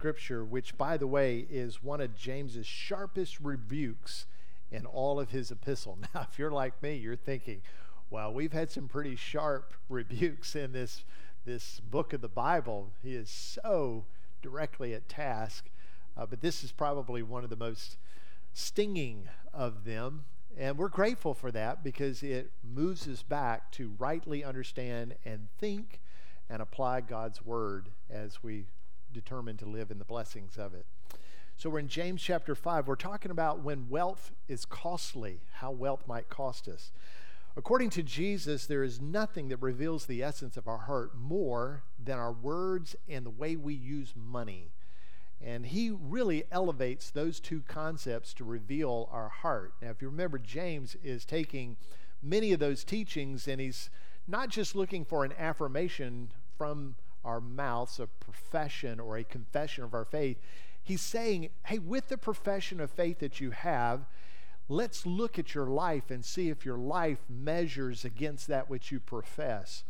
scripture, which, by the way, is one of James's sharpest rebukes in all of his epistle. Now, if you're like me, you're thinking, well, we've had some pretty sharp rebukes in this, this book of the Bible. He is so directly at task. Uh, but this is probably one of the most stinging of them. And we're grateful for that because it moves us back to rightly understand and think and apply God's word as we determined to live in the blessings of it. So we're in James chapter 5. We're talking about when wealth is costly, how wealth might cost us. According to Jesus, there is nothing that reveals the essence of our heart more than our words and the way we use money. And he really elevates those two concepts to reveal our heart. Now, if you remember, James is taking many of those teachings and he's not just looking for an affirmation from our mouths, a profession or a confession of our faith. He's saying, hey, with the profession of faith that you have, let's look at your life and see if your life measures against that which you profess.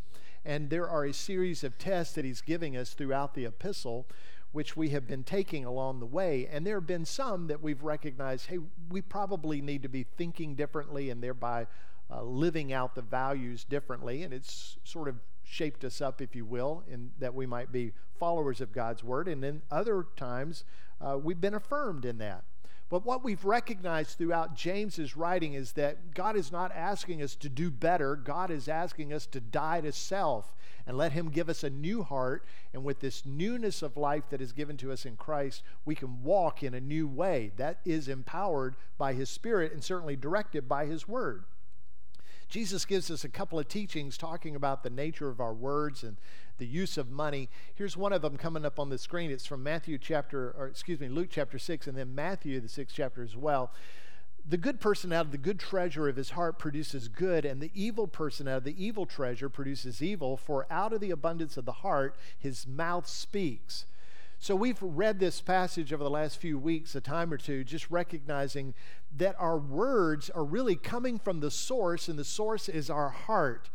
And there are a series of tests that he's giving us throughout the epistle, which we have been taking along the way. And there have been some that we've recognized hey, we probably need to be thinking differently and thereby uh, living out the values differently. And it's sort of shaped us up, if you will, in that we might be followers of God's word. And then other times, uh, we've been affirmed in that. But what we've recognized throughout James's writing is that God is not asking us to do better. God is asking us to die to self and let Him give us a new heart. And with this newness of life that is given to us in Christ, we can walk in a new way that is empowered by His Spirit and certainly directed by His Word. Jesus gives us a couple of teachings talking about the nature of our words and the use of money. Here's one of them coming up on the screen. It's from Matthew chapter, or excuse me, Luke chapter 6, and then Matthew, the sixth chapter as well. The good person out of the good treasure of his heart produces good, and the evil person out of the evil treasure produces evil, for out of the abundance of the heart his mouth speaks. So we've read this passage over the last few weeks, a time or two, just recognizing that our words are really coming from the source, and the source is our heart.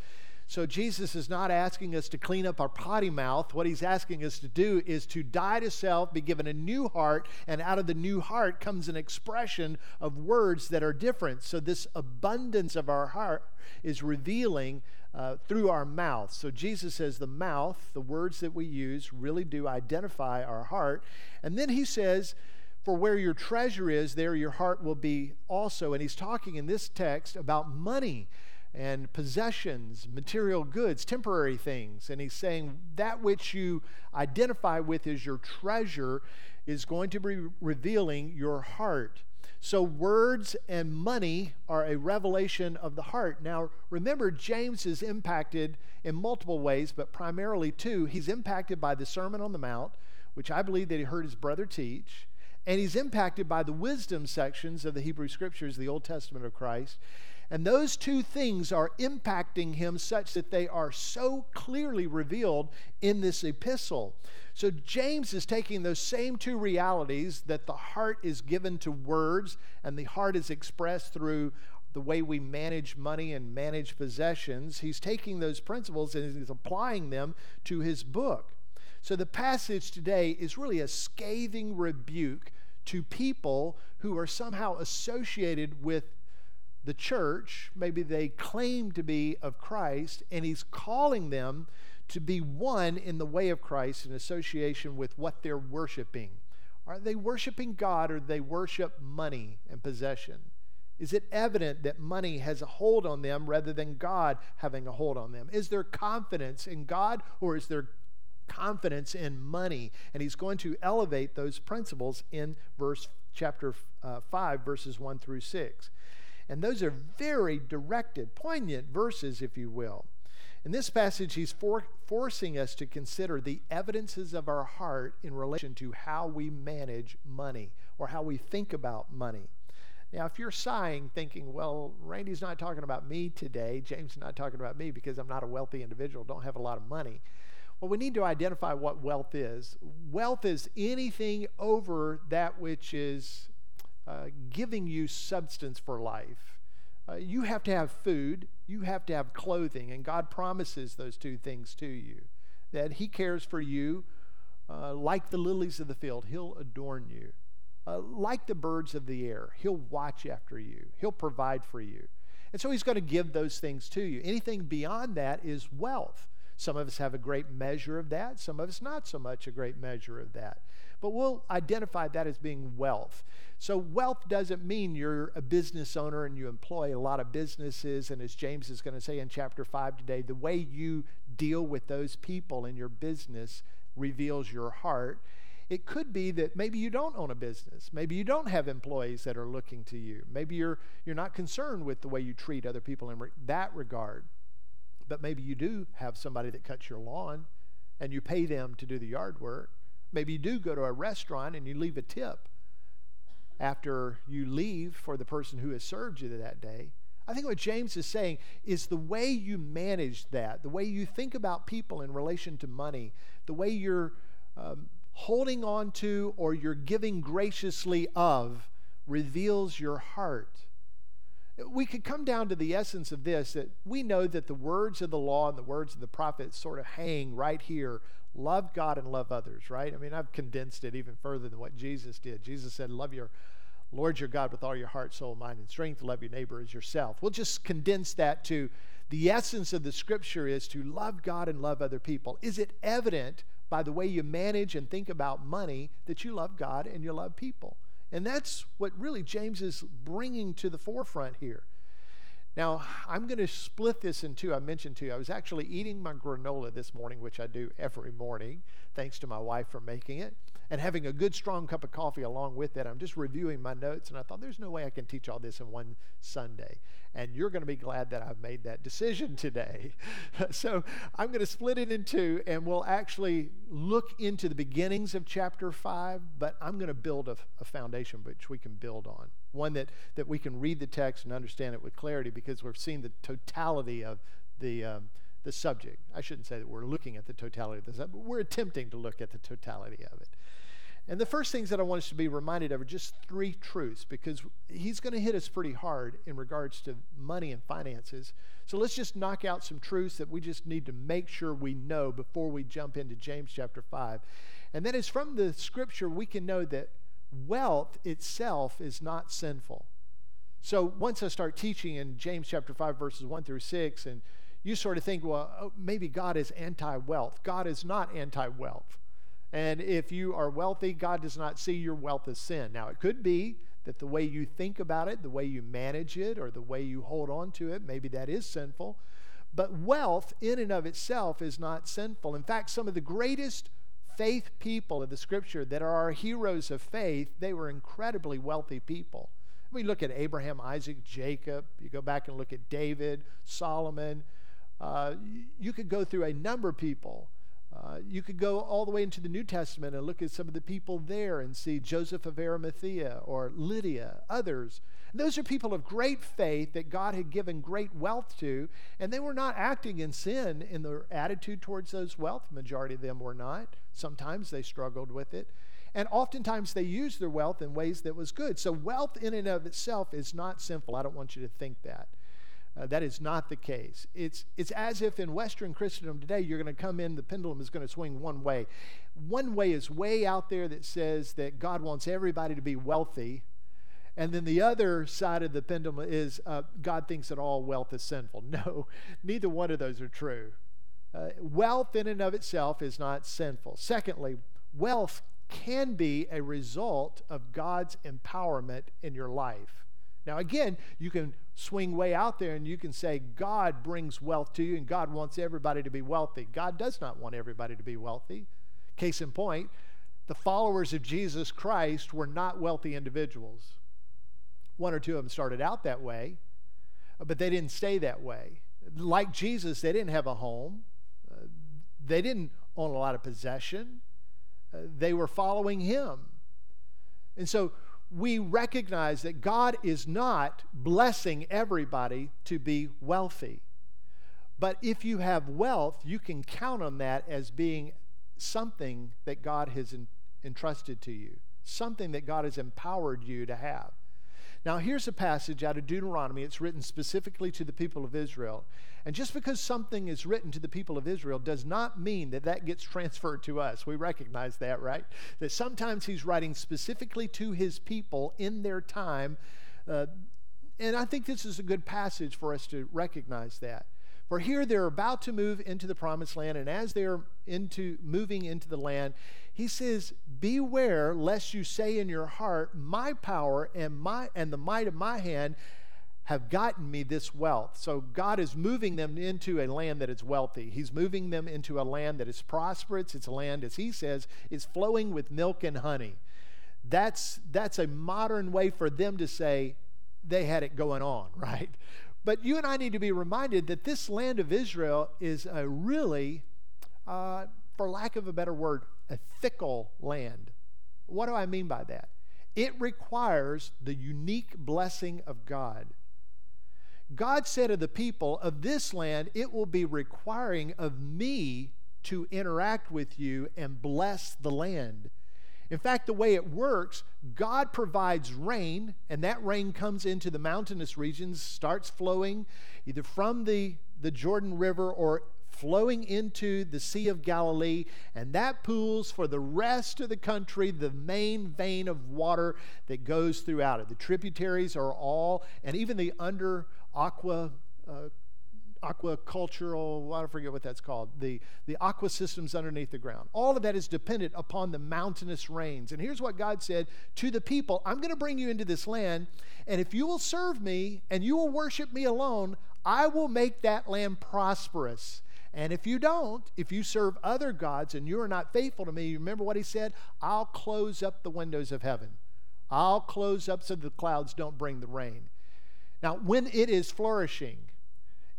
So Jesus is not asking us to clean up our potty mouth. What he's asking us to do is to die to self, be given a new heart, and out of the new heart comes an expression of words that are different. So this abundance of our heart is revealing uh, through our mouth. So Jesus says the mouth, the words that we use, really do identify our heart. And then he says, for where your treasure is, there your heart will be also. And he's talking in this text about money and possessions, material goods, temporary things. And he's saying that which you identify with as your treasure is going to be revealing your heart. So, words and money are a revelation of the heart. Now, remember, James is impacted in multiple ways, but primarily two. He's impacted by the Sermon on the Mount, which I believe that he heard his brother teach, and he's impacted by the wisdom sections of the Hebrew Scriptures, the Old Testament of Christ. And those two things are impacting him such that they are so clearly revealed in this epistle. So James is taking those same two realities that the heart is given to words and the heart is expressed through the way we manage money and manage possessions. He's taking those principles and he's applying them to his book. So the passage today is really a scathing rebuke to people who are somehow associated with the church, maybe they claim to be of Christ, and he's calling them to be one in the way of Christ in association with what they're worshiping. Are they worshiping God or they worship money and possession? Is it evident that money has a hold on them rather than God having a hold on them? Is there confidence in God or is there confidence in money? And he's going to elevate those principles in verse chapter uh, 5 verses 1 through 6. And those are very directed, poignant verses, if you will. In this passage, he's for, forcing us to consider the evidences of our heart in relation to how we manage money or how we think about money. Now, if you're sighing, thinking, well, Randy's not talking about me today, James is not talking about me because I'm not a wealthy individual, don't have a lot of money. Well, we need to identify what wealth is. Wealth is anything over that which is uh, giving you substance for life. Uh, you have to have food, you have to have clothing, and God promises those two things to you. That He cares for you Uh, like the lilies of the field, He'll adorn you. Uh, like the birds of the air, He'll watch after you, He'll provide for you. And so He's going to give those things to you. Anything beyond that is wealth. Some of us have a great measure of that, some of us not so much a great measure of that. But we'll identify that as being wealth. So, wealth doesn't mean you're a business owner and you employ a lot of businesses. And as James is going to say in chapter 5 today, the way you deal with those people in your business reveals your heart. It could be that maybe you don't own a business. Maybe you don't have employees that are looking to you. Maybe you're, you're not concerned with the way you treat other people in re- that regard. But maybe you do have somebody that cuts your lawn and you pay them to do the yard work. Maybe you do go to a restaurant and you leave a tip after you leave for the person who has served you that day. I think what James is saying is the way you manage that, the way you think about people in relation to money, the way you're um, holding on to or you're giving graciously of reveals your heart. We could come down to the essence of this that we know that the words of the law and the words of the prophets sort of hang right here love God and love others, right? I mean, I've condensed it even further than what Jesus did. Jesus said, Love your Lord your God with all your heart, soul, mind, and strength. Love your neighbor as yourself. We'll just condense that to the essence of the scripture is to love God and love other people. Is it evident by the way you manage and think about money that you love God and you love people? And that's what really James is bringing to the forefront here. Now, I'm going to split this in two. I mentioned to you, I was actually eating my granola this morning, which I do every morning, thanks to my wife for making it, and having a good strong cup of coffee along with it. I'm just reviewing my notes, and I thought, there's no way I can teach all this in one Sunday. And you're going to be glad that I've made that decision today. so I'm going to split it in two, and we'll actually look into the beginnings of chapter five, but I'm going to build a, a foundation which we can build on one that, that we can read the text and understand it with clarity because we're seeing the totality of the, um, the subject. I shouldn't say that we're looking at the totality of subject, but we're attempting to look at the totality of it. And the first things that I want us to be reminded of are just three truths because he's going to hit us pretty hard in regards to money and finances. So let's just knock out some truths that we just need to make sure we know before we jump into James chapter 5. And that is from the scripture, we can know that wealth itself is not sinful. So once I start teaching in James chapter 5, verses 1 through 6, and you sort of think, well, oh, maybe God is anti wealth. God is not anti wealth. And if you are wealthy, God does not see your wealth as sin. Now, it could be that the way you think about it, the way you manage it, or the way you hold on to it, maybe that is sinful. But wealth in and of itself is not sinful. In fact, some of the greatest faith people of the scripture that are our heroes of faith, they were incredibly wealthy people. We look at Abraham, Isaac, Jacob. You go back and look at David, Solomon. Uh, you could go through a number of people. Uh, you could go all the way into the New Testament and look at some of the people there and see Joseph of Arimathea or Lydia, others those are people of great faith that God had given great wealth to, and they were not acting in sin in their attitude towards those wealth. majority of them were not. Sometimes they struggled with it. And oftentimes they used their wealth in ways that was good. So wealth in and of itself is not sinful. I don't want you to think that. Uh, that is not the case. It's, it's as if in Western Christendom today, you're going to come in, the pendulum is going to swing one way. One way is way out there that says that God wants everybody to be wealthy, and then the other side of the pendulum is uh, God thinks that all wealth is sinful. No, neither one of those are true. Uh, wealth in and of itself is not sinful. Secondly, wealth can be a result of God's empowerment in your life. Now, again, you can swing way out there and you can say God brings wealth to you and God wants everybody to be wealthy. God does not want everybody to be wealthy. Case in point, the followers of Jesus Christ were not wealthy individuals. One or two of them started out that way, but they didn't stay that way. Like Jesus, they didn't have a home, uh, they didn't own a lot of possession, uh, they were following Him. And so we recognize that God is not blessing everybody to be wealthy. But if you have wealth, you can count on that as being something that God has entrusted to you, something that God has empowered you to have. Now, here's a passage out of Deuteronomy. It's written specifically to the people of Israel. And just because something is written to the people of Israel does not mean that that gets transferred to us. We recognize that, right? That sometimes he's writing specifically to his people in their time. Uh, and I think this is a good passage for us to recognize that. For here they're about to move into the promised land, and as they're into moving into the land, he says, Beware lest you say in your heart, My power and my and the might of my hand have gotten me this wealth. So God is moving them into a land that is wealthy. He's moving them into a land that is prosperous. It's a land, as he says, is flowing with milk and honey. That's that's a modern way for them to say they had it going on, right? But you and I need to be reminded that this land of Israel is a really, uh, for lack of a better word, a fickle land. What do I mean by that? It requires the unique blessing of God. God said of the people of this land, it will be requiring of me to interact with you and bless the land. In fact, the way it works, God provides rain, and that rain comes into the mountainous regions, starts flowing either from the, the Jordan River or flowing into the Sea of Galilee, and that pools for the rest of the country the main vein of water that goes throughout it. The tributaries are all, and even the under aqua uh, aquacultural, I forget what that's called, the, the aqua systems underneath the ground. All of that is dependent upon the mountainous rains. And here's what God said to the people I'm going to bring you into this land, and if you will serve me and you will worship me alone, I will make that land prosperous. And if you don't, if you serve other gods and you are not faithful to me, remember what he said? I'll close up the windows of heaven. I'll close up so the clouds don't bring the rain. Now, when it is flourishing,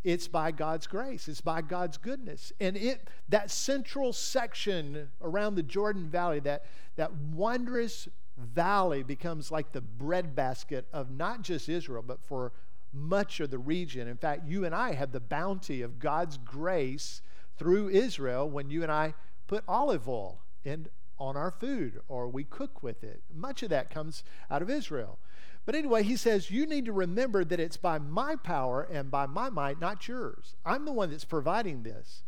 it's by God's grace, it's by God's goodness. And it that central section around the Jordan Valley, that, that wondrous valley becomes like the breadbasket of not just Israel, but for much of the region. In fact, you and I have the bounty of God's grace through Israel when you and I put olive oil in on our food or we cook with it. Much of that comes out of Israel. But anyway, he says, You need to remember that it's by my power and by my might, not yours. I'm the one that's providing this.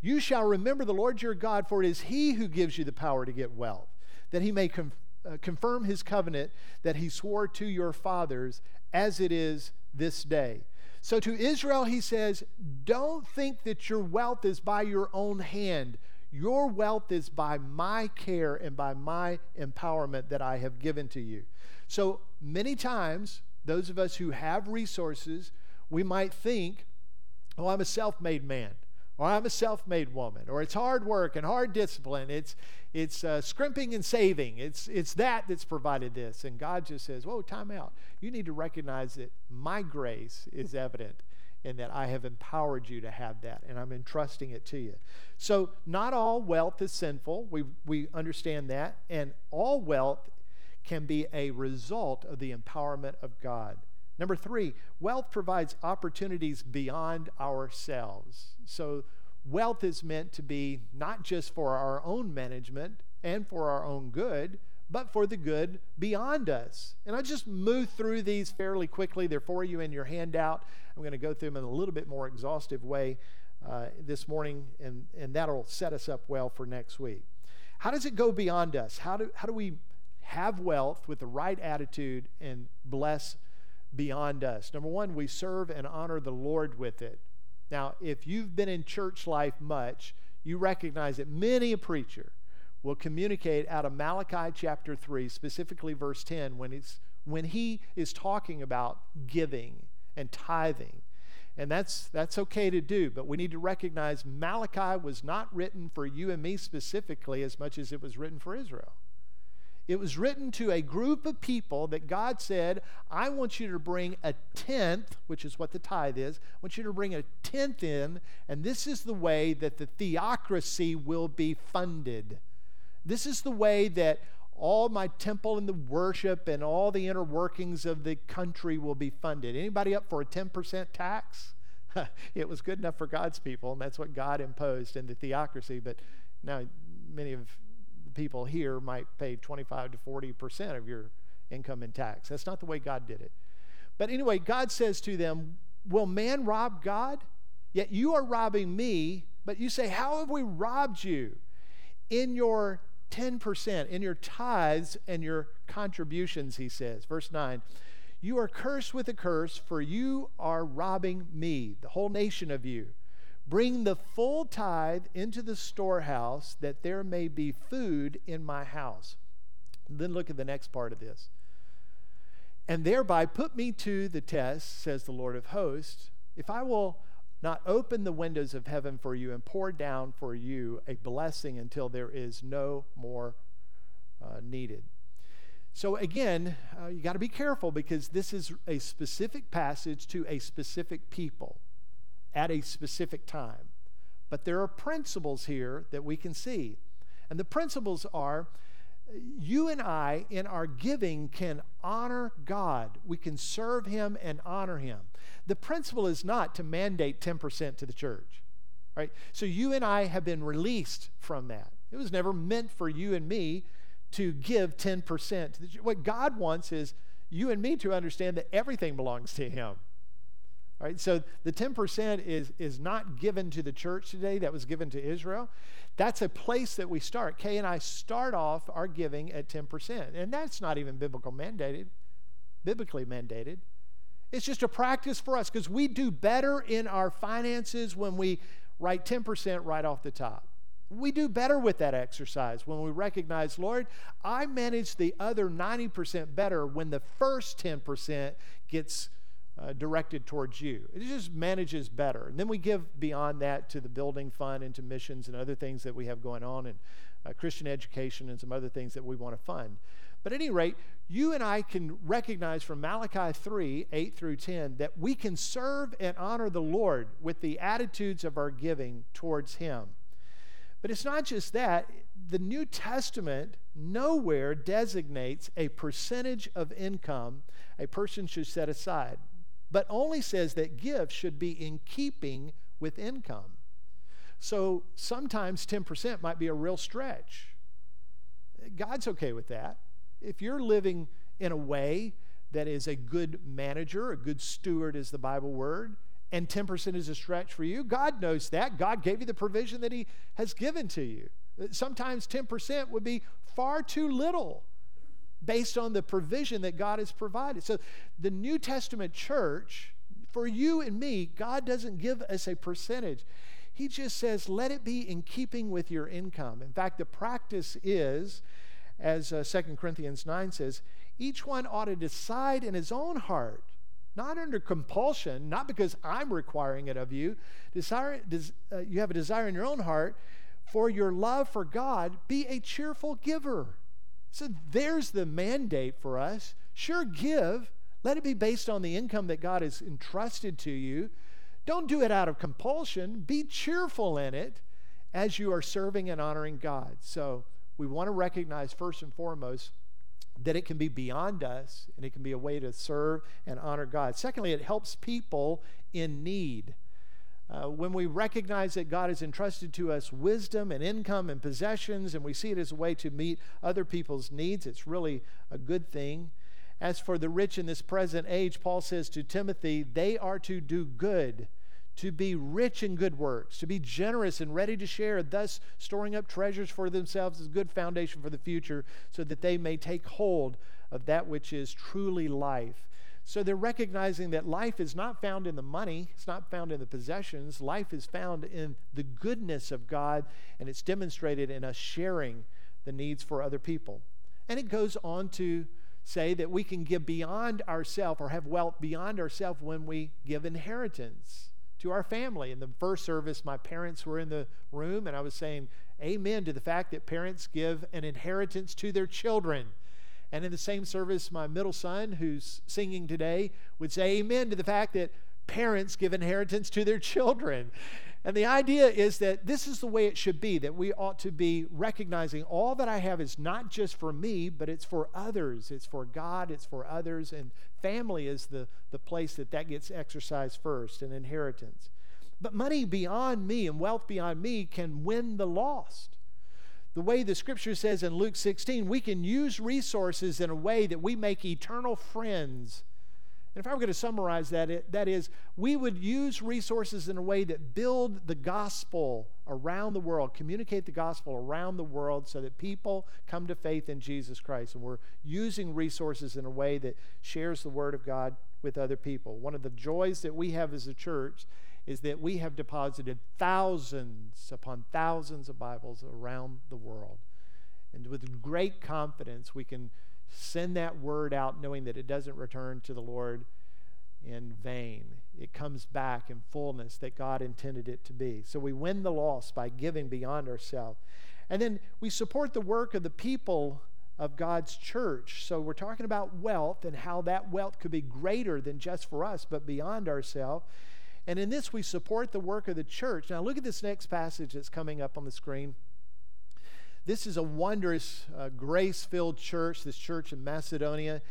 You shall remember the Lord your God, for it is he who gives you the power to get wealth, that he may uh, confirm his covenant that he swore to your fathers as it is this day. So to Israel, he says, Don't think that your wealth is by your own hand. Your wealth is by my care and by my empowerment that I have given to you. So many times, those of us who have resources, we might think, oh, I'm a self made man, or I'm a self made woman, or it's hard work and hard discipline. It's, it's uh, scrimping and saving. It's, it's that that's provided this. And God just says, whoa, time out. You need to recognize that my grace is evident and that I have empowered you to have that, and I'm entrusting it to you. So, not all wealth is sinful. We, we understand that. And all wealth can be a result of the empowerment of God. Number three, wealth provides opportunities beyond ourselves. So, wealth is meant to be not just for our own management and for our own good, but for the good beyond us. And I just move through these fairly quickly. They're for you in your handout. I'm going to go through them in a little bit more exhaustive way uh, this morning, and, and that'll set us up well for next week. How does it go beyond us? How do, how do we have wealth with the right attitude and bless beyond us. Number one, we serve and honor the Lord with it. Now, if you've been in church life much, you recognize that many a preacher will communicate out of Malachi chapter 3, specifically verse 10, when, it's, when he is talking about giving and tithing. And that's, that's okay to do, but we need to recognize Malachi was not written for you and me specifically as much as it was written for Israel. It was written to a group of people that God said, I want you to bring a tenth, which is what the tithe is. I want you to bring a tenth in, and this is the way that the theocracy will be funded. This is the way that all my temple and the worship and all the inner workings of the country will be funded. Anybody up for a 10% tax? it was good enough for God's people, and that's what God imposed in the theocracy. But now many of people here might pay 25 to 40 percent of your income in tax. That's not the way God did it. But anyway, God says to them, Will man rob God? Yet you are robbing me. But you say, How have we robbed you? In your 10%, in your tithes and your contributions, he says. Verse 9, You are cursed with a curse, for you are robbing me, the whole nation of you. Bring the full tithe into the storehouse, that there may be food in my house. Then look at the next part of this. And thereby put me to the test, says the Lord of hosts, if I will not open the windows of heaven for you and pour down for you a blessing until there is no more uh, needed. So, again, uh, you got to be careful because this is a specific passage to a specific people at a specific time. But there are principles here that we can see. And the principles are you and I, in our giving, can honor God. We can serve Him and honor Him. The principle is not to mandate 10% to the church, right? So you and I have been released from that. It was never meant for you and me to give 10% to the. What God wants is you and me to understand that everything belongs to Him. Right? So the 10% is, is not given to the church today, that was given to Israel. That's a place that we start. Kay and I start off our giving at 10%. And that's not even biblical mandated, biblically mandated. It's just a practice for us because we do better in our finances when we write 10% right off the top. We do better with that exercise when we recognize, Lord, I manage the other 90% better when the first 10% gets uh, directed towards you. It just manages better. And then we give beyond that to the building fund and to missions and other things that we have going on and uh, Christian education and some other things that we want to fund. But at any rate, you and I can recognize from Malachi 3 8 through 10 that we can serve and honor the Lord with the attitudes of our giving towards Him. But it's not just that. The New Testament nowhere designates a percentage of income a person should set aside but only says that gifts should be in keeping with income. So sometimes 10% might be a real stretch. God's okay with that. If you're living in a way that is a good manager, a good steward is the Bible word, and 10% is a stretch for you, God knows that. God gave you the provision that He has given to you. Sometimes 10% would be far too little based on the provision that God has provided. So the New Testament church, for you and me, God doesn't give us a percentage. He just says, let it be in keeping with your income. In fact, the practice is, as uh, 2 Corinthians 9 says, each one ought to decide in his own heart, not under compulsion, not because I'm requiring it of you. Desire, des, uh, you have a desire in your own heart for your love for God, be a cheerful giver. So there's the mandate for us. Sure, give. Let it be based on the income that God has entrusted to you. Don't do it out of compulsion. Be cheerful in it as you are serving and honoring God. So we want to recognize, first and foremost, that it can be beyond us and it can be a way to serve and honor God. Secondly, it helps people in need. Uh, when we recognize that God has entrusted to us wisdom and income and possessions, and we see it as a way to meet other people's needs, it's really a good thing. As for the rich in this present age, Paul says to Timothy, they are to do good, to be rich in good works, to be generous and ready to share, thus storing up treasures for themselves as a good foundation for the future, so that they may take hold of that which is truly life. So they're recognizing that life is not found in the money, it's not found in the possessions. Life is found in the goodness of God, and it's demonstrated in us sharing the needs for other people. And it goes on to say that we can give beyond ourselves or have wealth beyond ourselves when we give inheritance to our family. In the first service, my parents were in the room, and I was saying amen to the fact that parents give an inheritance to their children. And in the same service, my middle son, who's singing today, would say amen to the fact that parents give inheritance to their children. And the idea is that this is the way it should be, that we ought to be recognizing all that I have is not just for me, but it's for others. It's for God, it's for others, and family is the, the place that that gets exercised first, and inheritance. But money beyond me and wealth beyond me can win the lost. The way the scripture says in Luke 16, we can use resources in a way that we make eternal friends. And if I were going to summarize that, it, that is, we would use resources in a way that build the gospel around the world, communicate the gospel around the world so that people come to faith in Jesus Christ. And we're using resources in a way that shares the word of God with other people. One of the joys that we have as a church is that we have deposited thousands upon thousands of Bibles around the world. And with great confidence, we can send that word out knowing that it doesn't return to the Lord in vain. It comes back in fullness that God intended it to be. So we win the loss by giving beyond ourselves. And then we support the work of the people of God's church. So we're talking about wealth and how that wealth could be greater than just for us, but beyond ourselves. And in this, we support the work of the church. Now, look at this next passage that's coming up on the screen. This is a wondrous, uh, grace filled church, this church in Macedonia.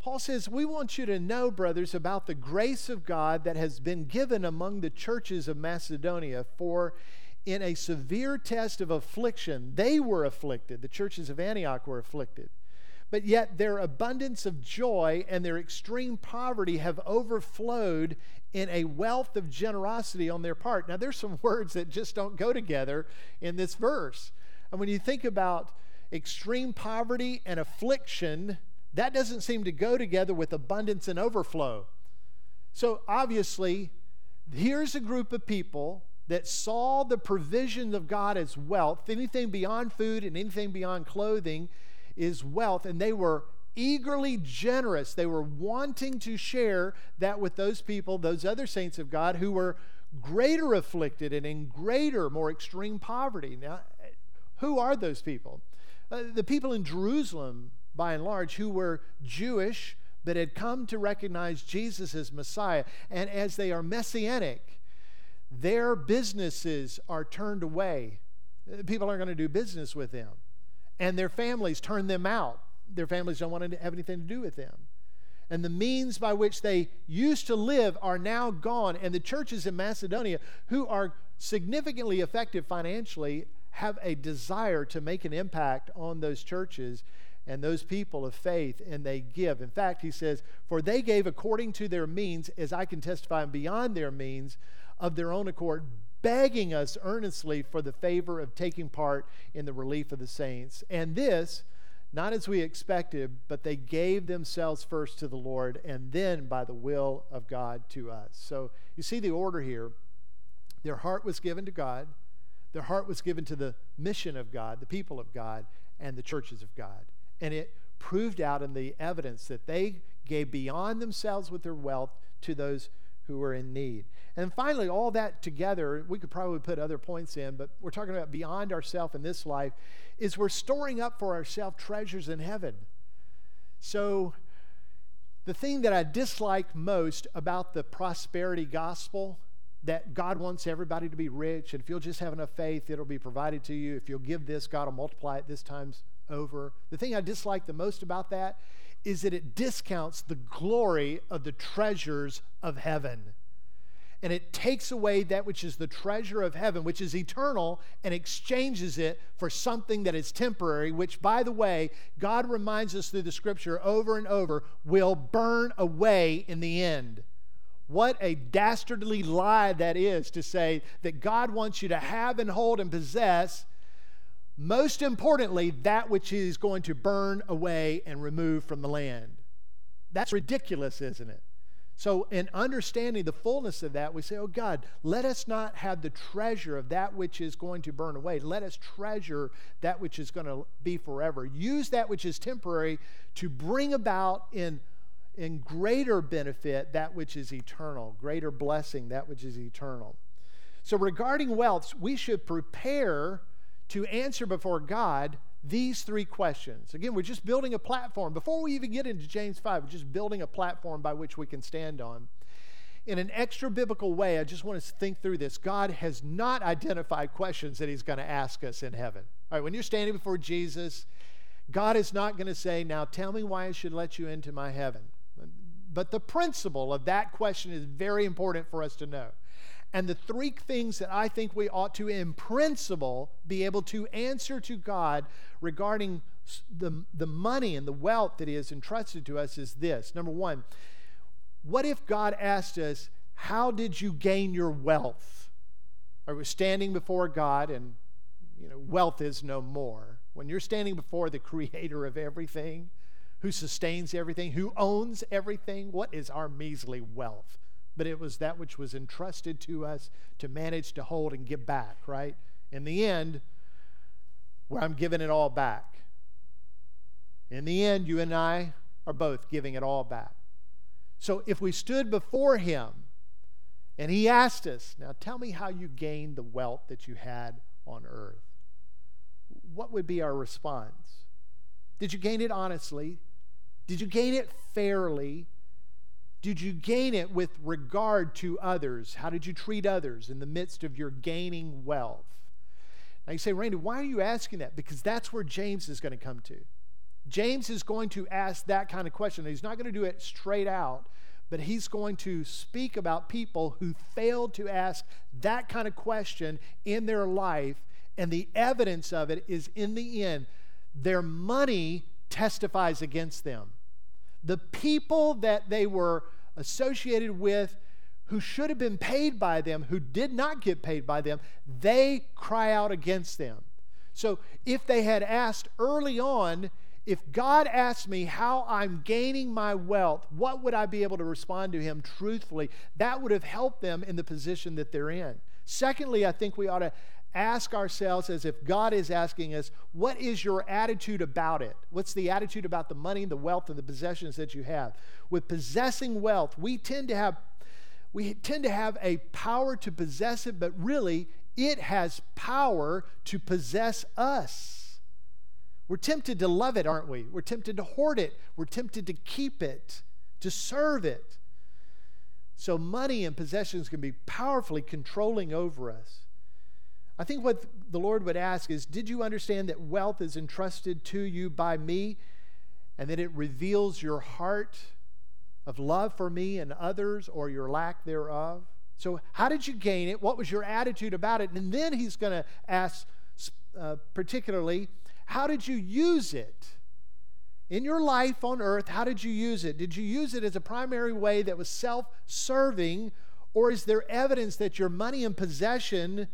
Paul says, We want you to know, brothers, about the grace of God that has been given among the churches of Macedonia. For in a severe test of affliction, they were afflicted. The churches of Antioch were afflicted but yet their abundance of joy and their extreme poverty have overflowed in a wealth of generosity on their part. Now, there's some words that just don't go together in this verse. And when you think about extreme poverty and affliction, that doesn't seem to go together with abundance and overflow. So, obviously, here's a group of people that saw the provision of God as wealth, anything beyond food and anything beyond clothing is wealth, and they were eagerly generous. They were wanting to share that with those people, those other saints of God who were greater afflicted and in greater, more extreme poverty. Now, who are those people? Uh, the people in Jerusalem, by and large, who were Jewish but had come to recognize Jesus as Messiah. And as they are messianic, their businesses are turned away. People aren't going to do business with them and their families turn them out. Their families don't want to have anything to do with them. And the means by which they used to live are now gone. And the churches in Macedonia, who are significantly effective financially, have a desire to make an impact on those churches and those people of faith, and they give. In fact, he says, For they gave according to their means, as I can testify, and beyond their means, of their own accord, begging us earnestly for the favor of taking part in the relief of the saints. And this, not as we expected, but they gave themselves first to the Lord and then by the will of God to us. So you see the order here. Their heart was given to God, their heart was given to the mission of God, the people of God, and the churches of God. And it proved out in the evidence that they gave beyond themselves with their wealth to those who were in need. And finally, all that together, we could probably put other points in, but we're talking about beyond ourselves in this life, is we're storing up for ourselves treasures in heaven. So, the thing that I dislike most about the prosperity gospel that God wants everybody to be rich, and if you'll just have enough faith, it'll be provided to you. If you'll give this, God will multiply it this times over. The thing I dislike the most about that is that it discounts the glory of the treasures of heaven. And it takes away that which is the treasure of heaven, which is eternal, and exchanges it for something that is temporary, which, by the way, God reminds us through the scripture over and over will burn away in the end. What a dastardly lie that is to say that God wants you to have and hold and possess most importantly, that which is going to burn away and remove from the land. That's ridiculous, isn't it? So, in understanding the fullness of that, we say, Oh God, let us not have the treasure of that which is going to burn away. Let us treasure that which is going to be forever. Use that which is temporary to bring about in, in greater benefit that which is eternal, greater blessing that which is eternal. So, regarding wealth, we should prepare to answer before God these three questions. Again, we're just building a platform. Before we even get into James 5, we're just building a platform by which we can stand on. In an extra biblical way, I just want us to think through this. God has not identified questions that He's going to ask us in heaven. All right, when you're standing before Jesus, God is not going to say, Now tell me why I should let you into my heaven. But the principle of that question is very important for us to know. And the three things that I think we ought to, in principle, be able to answer to God regarding the, the money and the wealth that He has entrusted to us is this. Number one, what if God asked us, How did you gain your wealth? Are we standing before God and you know, wealth is no more? When you're standing before the creator of everything, who sustains everything, who owns everything, what is our measly wealth? But it was that which was entrusted to us to manage, to hold, and give back, right? In the end, where I'm giving it all back. In the end, you and I are both giving it all back. So if we stood before him and he asked us, Now tell me how you gained the wealth that you had on earth, what would be our response? Did you gain it honestly? Did you gain it fairly? Did you gain it with regard to others? How did you treat others in the midst of your gaining wealth? Now you say, Randy, why are you asking that? Because that's where James is going to come to. James is going to ask that kind of question. He's not going to do it straight out, but he's going to speak about people who failed to ask that kind of question in their life, and the evidence of it is in the end, their money testifies against them. The people that they were associated with who should have been paid by them, who did not get paid by them, they cry out against them. So if they had asked early on, if God asked me how I'm gaining my wealth, what would I be able to respond to him truthfully? That would have helped them in the position that they're in. Secondly, I think we ought to ask ourselves as if God is asking us, what is your attitude about it? What's the attitude about the money, the wealth, and the possessions that you have? With possessing wealth, we tend to have we tend to have a power to possess it, but really it has power to possess us. We're tempted to love it, aren't we? We're tempted to hoard it. We're tempted to keep it, to serve it. So, money and possessions can be powerfully controlling over us. I think what the Lord would ask is Did you understand that wealth is entrusted to you by me and that it reveals your heart of love for me and others or your lack thereof? So, how did you gain it? What was your attitude about it? And then he's going to ask, uh, particularly, how did you use it? In your life on earth, how did you use it? Did you use it as a primary way that was self serving, or is there evidence that your money and possession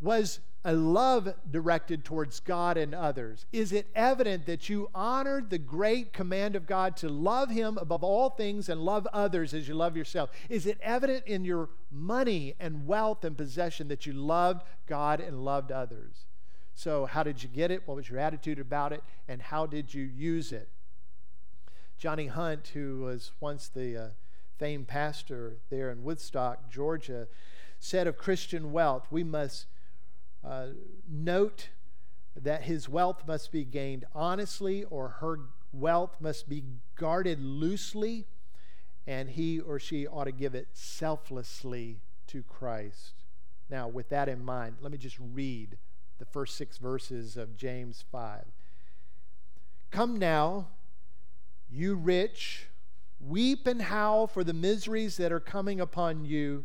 was a love directed towards God and others? Is it evident that you honored the great command of God to love Him above all things and love others as you love yourself? Is it evident in your money and wealth and possession that you loved God and loved others? So, how did you get it? What was your attitude about it? And how did you use it? Johnny Hunt, who was once the uh, famed pastor there in Woodstock, Georgia, said of Christian wealth, we must uh, note that his wealth must be gained honestly, or her wealth must be guarded loosely, and he or she ought to give it selflessly to Christ. Now, with that in mind, let me just read the first six verses of James 5. Come now, you rich, weep and howl for the miseries that are coming upon you.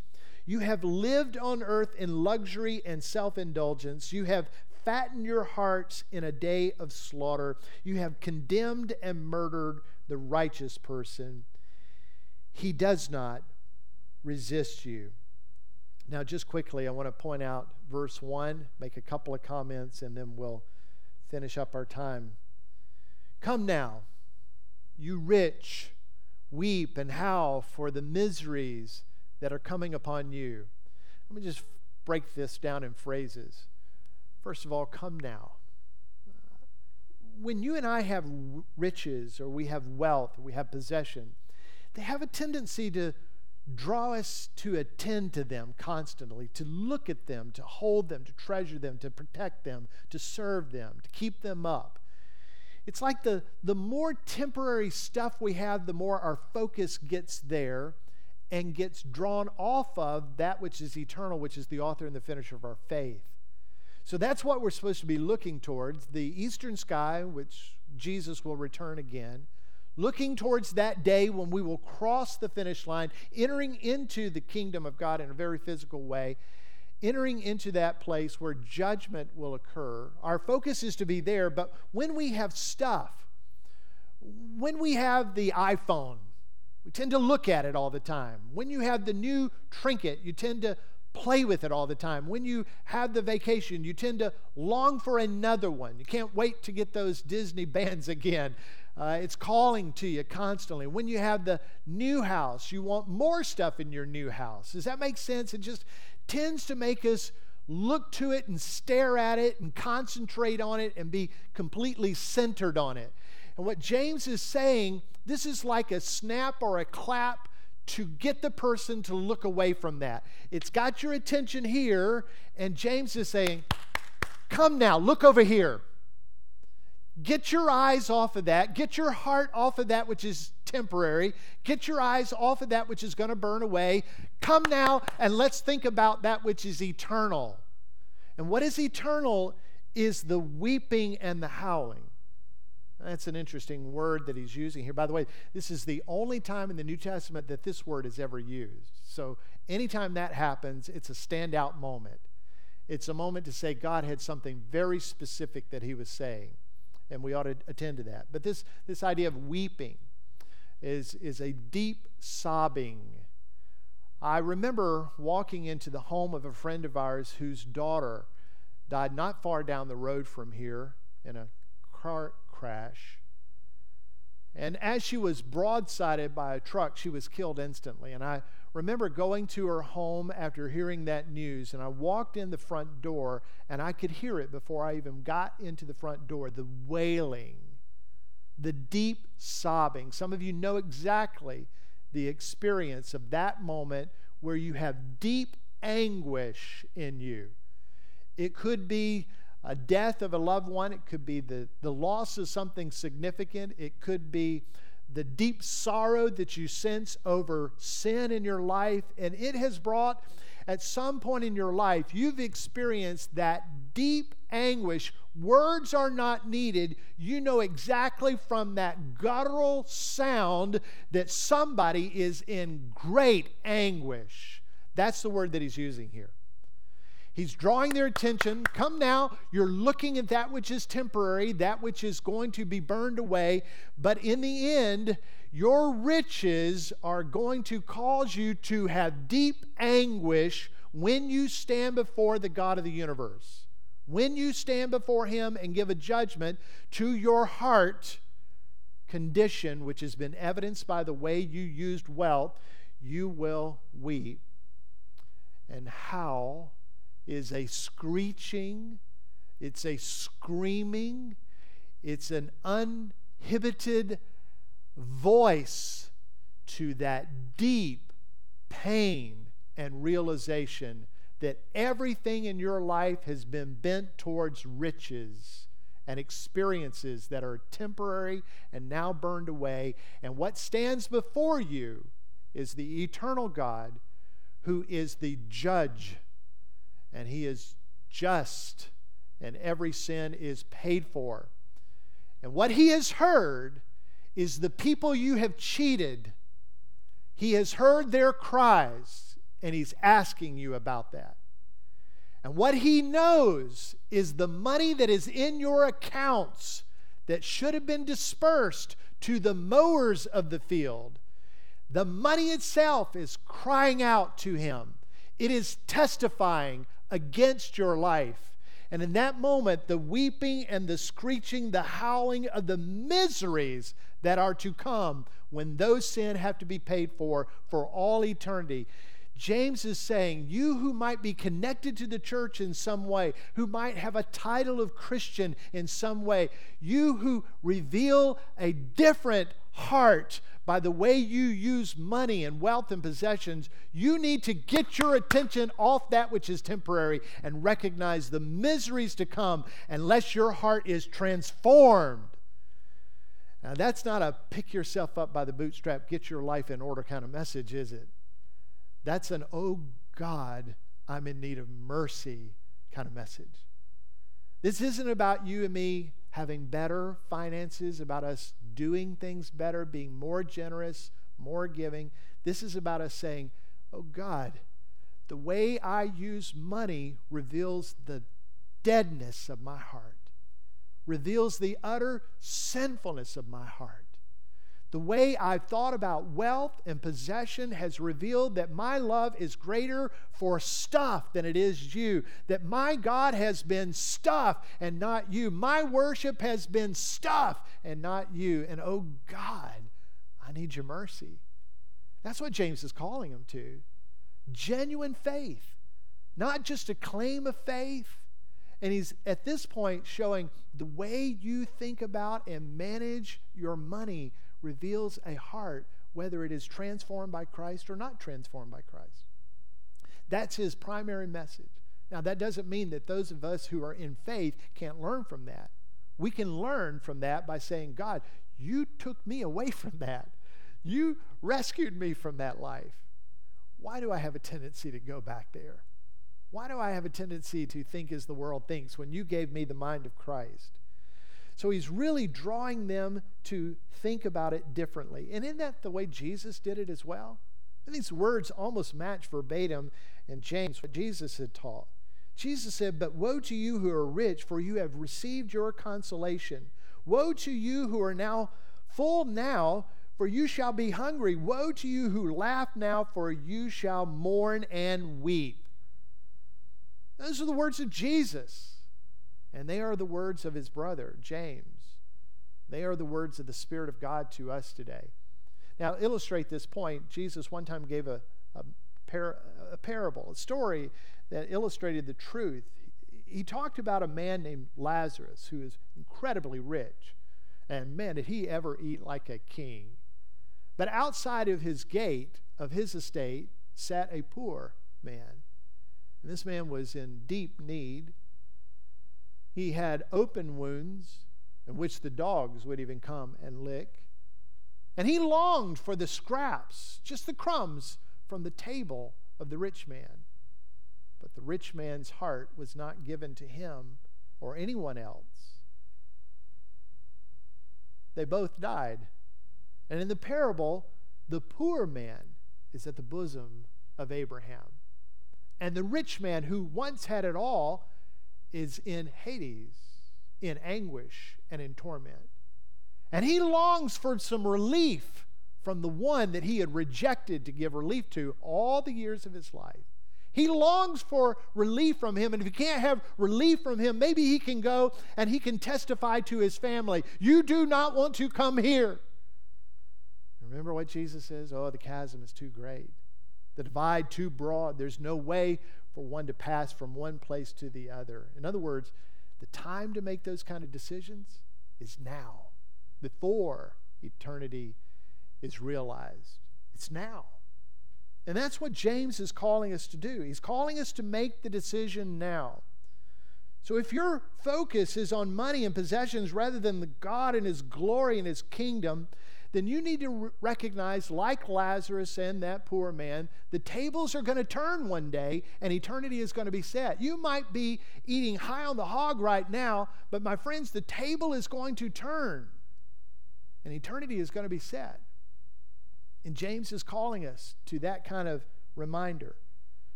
You have lived on earth in luxury and self indulgence. You have fattened your hearts in a day of slaughter. You have condemned and murdered the righteous person. He does not resist you. Now, just quickly, I want to point out verse 1, make a couple of comments, and then we'll finish up our time. Come now, you rich, weep and howl for the miseries that are coming upon you. Let me just break this down in phrases. First of all, come now. When you and I have riches or we have wealth or we have possession, they have a tendency to draw us to attend to them constantly, to look at them, to hold them, to treasure them, to protect them, to serve them, to keep them up. It's like the, the more temporary stuff we have, the more our focus gets there and gets drawn off of that which is eternal, which is the author and the finisher of our faith. So that's what we're supposed to be looking towards the eastern sky, which Jesus will return again, looking towards that day when we will cross the finish line, entering into the kingdom of God in a very physical way, entering into that place where judgment will occur. Our focus is to be there, but when we have stuff, when we have the iPhone, we tend to look at it all the time. When you have the new trinket, you tend to play with it all the time. When you have the vacation, you tend to long for another one. You can't wait to get those Disney bands again. Uh, it's calling to you constantly. When you have the new house, you want more stuff in your new house. Does that make sense? It just tends to make us look to it and stare at it and concentrate on it and be completely centered on it. And what James is saying, this is like a snap or a clap to get the person to look away from that. It's got your attention here, and James is saying, Come now, look over here. Get your eyes off of that. Get your heart off of that which is temporary. Get your eyes off of that which is going to burn away. Come now and let's think about that which is eternal. And what is eternal is the weeping and the howling. That's an interesting word that he's using here. By the way, this is the only time in the New Testament that this word is ever used. So anytime that happens, it's a standout moment. It's a moment to say God had something very specific that he was saying, and we ought to attend to that. But this, this idea of weeping is, is a deep sobbing. I remember walking into the home of a friend of ours whose daughter died not far down the road from here in a car, crash. And as she was broadsided by a truck, she was killed instantly. And I remember going to her home after hearing that news, and I walked in the front door, and I could hear it before I even got into the front door the wailing, the deep sobbing. Some of you know exactly the experience of that moment where you have deep anguish in you. It could be a death of a loved one, it could be the, the loss of something significant, it could be the deep sorrow that you sense over sin in your life, and it has brought, at some point in your life, you've experienced that deep anguish. Words are not needed. You know exactly from that guttural sound that somebody is in great anguish. That's the word that he's using here. He's drawing their attention. Come now, you're looking at that which is temporary, that which is going to be burned away. But in the end, your riches are going to cause you to have deep anguish when you stand before the God of the universe. When you stand before Him and give a judgment to your heart condition, which has been evidenced by the way you used wealth, you will weep and howl is a screeching, it's a screaming, it's an uninhibited voice to that deep pain and realization that everything in your life has been bent towards riches and experiences that are temporary and now burned away. And what stands before you is the eternal God who is the judge and he is just, and every sin is paid for. And what he has heard is the people you have cheated. He has heard their cries, and he's asking you about that. And what he knows is the money that is in your accounts that should have been dispersed to the mowers of the field. The money itself is crying out to him. It is testifying against your life. And in that moment, the weeping and the screeching, the howling of the miseries that are to come when those sin have to be paid for for all eternity. James is saying, You who might be connected to the church in some way, who might have a title of Christian in some way, you who reveal a different heart by the way you use money and wealth and possessions, you need to get your attention off that which is temporary and recognize the miseries to come unless your heart is transformed. Now, that's not a pick yourself up by the bootstrap, get your life in order kind of message, is it? That's an, oh God, I'm in need of mercy kind of message. This isn't about you and me having better finances, about us doing things better, being more generous, more giving. This is about us saying, Oh God, the way I use money reveals the deadness of my heart, reveals the utter sinfulness of my heart. The way I've thought about wealth and possession has revealed that my love is greater for stuff than it is you. That my God has been stuff and not you. My worship has been stuff and not you. And oh God, I need your mercy. That's what James is calling him to. Genuine faith, not just a claim of faith. And he's at this point showing the way you think about and manage your money reveals a heart, whether it is transformed by Christ or not transformed by Christ. That's his primary message. Now, that doesn't mean that those of us who are in faith can't learn from that. We can learn from that by saying, God, you took me away from that. You rescued me from that life. Why do I have a tendency to go back there? Why do I have a tendency to think as the world thinks when you gave me the mind of Christ? So he's really drawing them to think about it differently. And isn't that the way Jesus did it as well? And these words almost match verbatim in James what Jesus had taught. Jesus said, But woe to you who are rich, for you have received your consolation. Woe to you who are now full now, for you shall be hungry. Woe to you who laugh now, for you shall mourn and weep. Those are the words of Jesus. And they are the words of his brother, James. They are the words of the Spirit of God to us today. Now, illustrate this point, Jesus one time gave a, a, par- a parable, a story that illustrated the truth. He talked about a man named Lazarus who is incredibly rich. And man, did he ever eat like a king. But outside of his gate, of his estate, sat a poor man. And this man was in deep need. He had open wounds in which the dogs would even come and lick. And he longed for the scraps, just the crumbs, from the table of the rich man. But the rich man's heart was not given to him or anyone else. They both died. And in the parable, the poor man is at the bosom of Abraham. And the rich man who once had it all is in Hades, in anguish and in torment. And he longs for some relief from the one that he had rejected to give relief to all the years of his life. He longs for relief from him. And if he can't have relief from him, maybe he can go and he can testify to his family You do not want to come here. Remember what Jesus says? Oh, the chasm is too great, the divide too broad. There's no way for one to pass from one place to the other. In other words, the time to make those kind of decisions is now, before eternity is realized. It's now. And that's what James is calling us to do. He's calling us to make the decision now. So if your focus is on money and possessions rather than the God and his glory and his kingdom, then you need to recognize, like Lazarus and that poor man, the tables are going to turn one day and eternity is going to be set. You might be eating high on the hog right now, but my friends, the table is going to turn and eternity is going to be set. And James is calling us to that kind of reminder.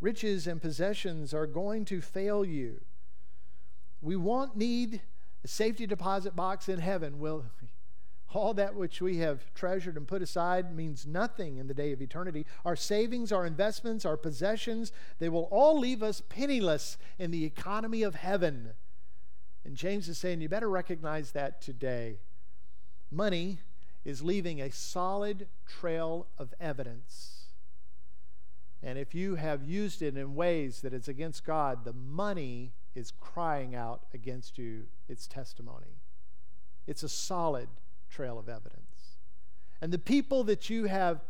Riches and possessions are going to fail you. We won't need a safety deposit box in heaven, will all that which we have treasured and put aside means nothing in the day of eternity. Our savings, our investments, our possessions, they will all leave us penniless in the economy of heaven. And James is saying you better recognize that today. Money is leaving a solid trail of evidence. And if you have used it in ways that is against God, the money is crying out against you its testimony. It's a solid trail of evidence. and the people that you have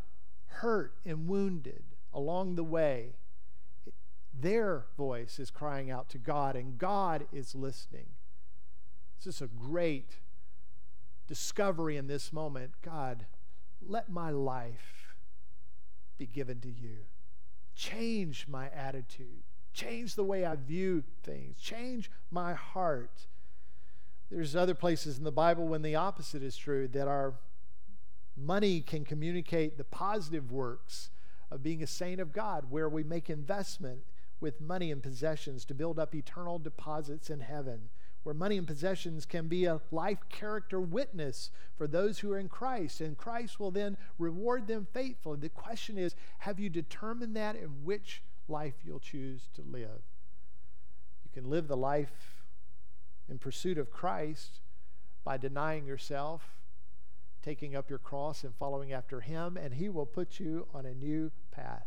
hurt and wounded along the way, their voice is crying out to God, and God is listening. This is a great discovery in this moment. God, let my life be given to you. Change my attitude, change the way I view things, change my heart. There's other places in the Bible when the opposite is true that our money can communicate the positive works of being a saint of God, where we make investment with money and possessions to build up eternal deposits in heaven, where money and possessions can be a life character witness for those who are in Christ, and Christ will then reward them faithfully. The question is have you determined that in which life you'll choose to live? You can live the life in pursuit of Christ by denying yourself, taking up your cross, and following after Him, and He will put you on a new path.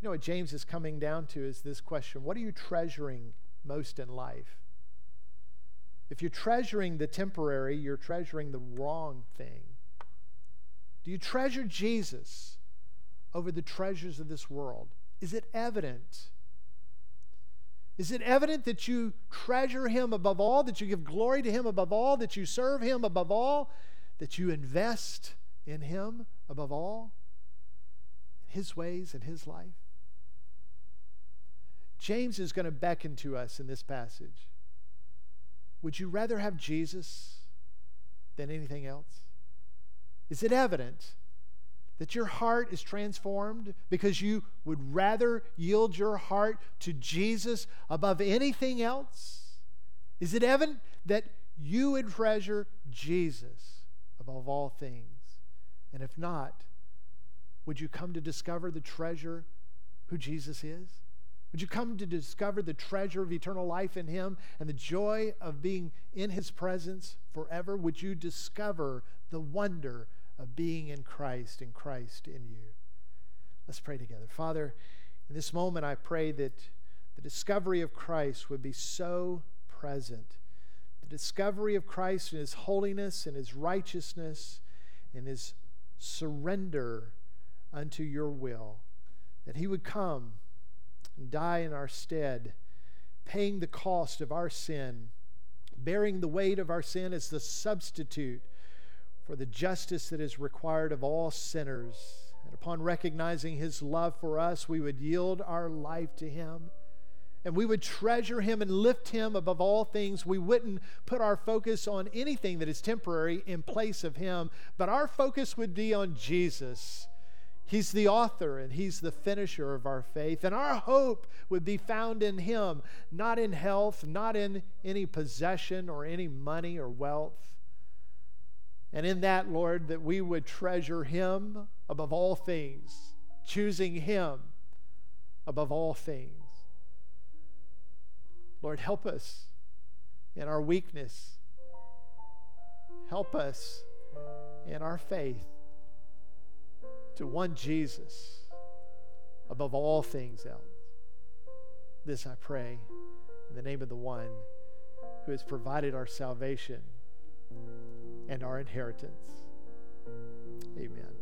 You know what James is coming down to is this question What are you treasuring most in life? If you're treasuring the temporary, you're treasuring the wrong thing. Do you treasure Jesus over the treasures of this world? Is it evident? Is it evident that you treasure him above all, that you give glory to him above all, that you serve him above all, that you invest in him above all, his ways and his life? James is going to beckon to us in this passage. Would you rather have Jesus than anything else? Is it evident that your heart is transformed because you would rather yield your heart to Jesus above anything else? Is it evident that you would treasure Jesus above all things? And if not, would you come to discover the treasure who Jesus is? Would you come to discover the treasure of eternal life in Him and the joy of being in His presence forever? Would you discover the wonder of being in Christ and Christ in you. Let's pray together. Father, in this moment, I pray that the discovery of Christ would be so present. The discovery of Christ and His holiness and His righteousness and His surrender unto your will. That He would come and die in our stead, paying the cost of our sin, bearing the weight of our sin as the substitute for the justice that is required of all sinners. And upon recognizing his love for us, we would yield our life to him. And we would treasure him and lift him above all things. We wouldn't put our focus on anything that is temporary in place of him, but our focus would be on Jesus. He's the author and He's the finisher of our faith. And our hope would be found in Him, not in health, not in any possession or any money or wealth. And in that, Lord, that we would treasure Him above all things, choosing Him above all things. Lord, help us in our weakness. Help us in our faith to one Jesus above all things else. This I pray in the name of the one who has provided our salvation and our inheritance. Amen.